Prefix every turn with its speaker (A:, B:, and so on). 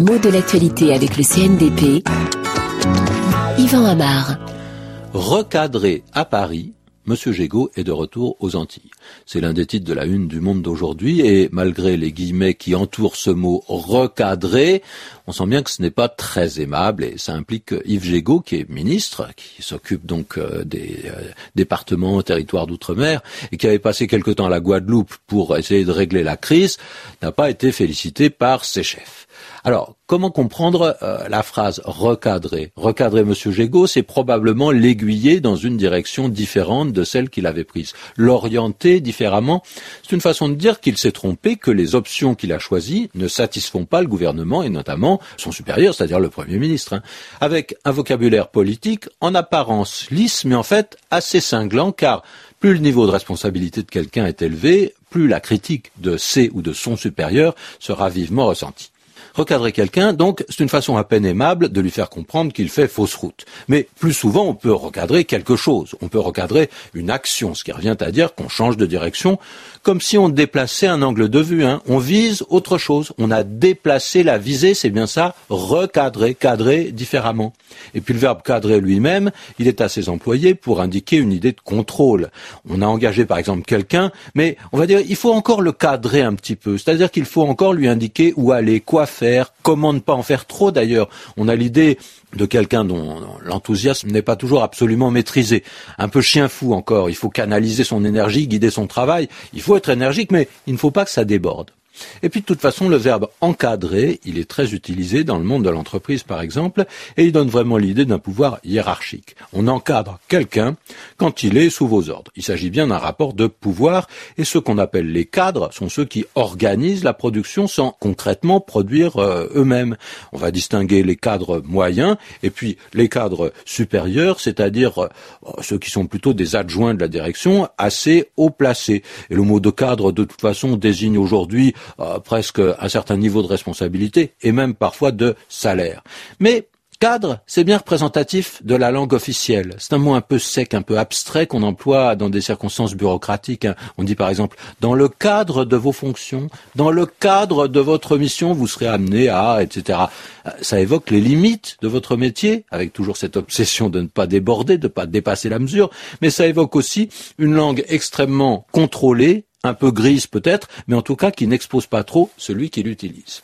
A: Les mots de l'actualité avec le CNDP. Yvan Amar.
B: Recadrer à Paris, Monsieur Gégaud est de retour aux Antilles. C'est l'un des titres de la une du Monde d'aujourd'hui et malgré les guillemets qui entourent ce mot recadrer, on sent bien que ce n'est pas très aimable et ça implique Yves Gégaud, qui est ministre, qui s'occupe donc euh, des euh, départements, territoires d'outre-mer et qui avait passé quelque temps à la Guadeloupe pour essayer de régler la crise, n'a pas été félicité par ses chefs. Alors, comment comprendre euh, la phrase recadrer Recadrer Monsieur Gégaud, c'est probablement l'aiguiller dans une direction différente de celle qu'il avait prise. L'orienter différemment, c'est une façon de dire qu'il s'est trompé, que les options qu'il a choisies ne satisfont pas le gouvernement et notamment son supérieur, c'est-à-dire le Premier ministre. Hein. Avec un vocabulaire politique en apparence lisse, mais en fait assez cinglant, car plus le niveau de responsabilité de quelqu'un est élevé, plus la critique de ses ou de son supérieur sera vivement ressentie. Recadrer quelqu'un, donc, c'est une façon à peine aimable de lui faire comprendre qu'il fait fausse route. Mais plus souvent, on peut recadrer quelque chose. On peut recadrer une action, ce qui revient à dire qu'on change de direction, comme si on déplaçait un angle de vue. Hein. On vise autre chose. On a déplacé la visée, c'est bien ça, recadrer, cadrer différemment. Et puis le verbe cadrer lui-même, il est assez employé pour indiquer une idée de contrôle. On a engagé par exemple quelqu'un, mais on va dire il faut encore le cadrer un petit peu. C'est-à-dire qu'il faut encore lui indiquer où aller, quoi faire comment ne pas en faire trop d'ailleurs. On a l'idée de quelqu'un dont l'enthousiasme n'est pas toujours absolument maîtrisé. Un peu chien fou encore. Il faut canaliser son énergie, guider son travail. Il faut être énergique, mais il ne faut pas que ça déborde. Et puis de toute façon, le verbe encadrer, il est très utilisé dans le monde de l'entreprise par exemple, et il donne vraiment l'idée d'un pouvoir hiérarchique. On encadre quelqu'un quand il est sous vos ordres. Il s'agit bien d'un rapport de pouvoir, et ceux qu'on appelle les cadres sont ceux qui organisent la production sans concrètement produire euh, eux-mêmes. On va distinguer les cadres moyens et puis les cadres supérieurs, c'est-à-dire euh, ceux qui sont plutôt des adjoints de la direction, assez haut placés. Et le mot de cadre, de toute façon, désigne aujourd'hui euh, presque un certain niveau de responsabilité et même parfois de salaire. Mais cadre, c'est bien représentatif de la langue officielle. C'est un mot un peu sec, un peu abstrait qu'on emploie dans des circonstances bureaucratiques. Hein. On dit par exemple, dans le cadre de vos fonctions, dans le cadre de votre mission, vous serez amené à, etc. Euh, ça évoque les limites de votre métier, avec toujours cette obsession de ne pas déborder, de ne pas dépasser la mesure, mais ça évoque aussi une langue extrêmement contrôlée, un peu grise peut-être, mais en tout cas qui n'expose pas trop celui qui l'utilise.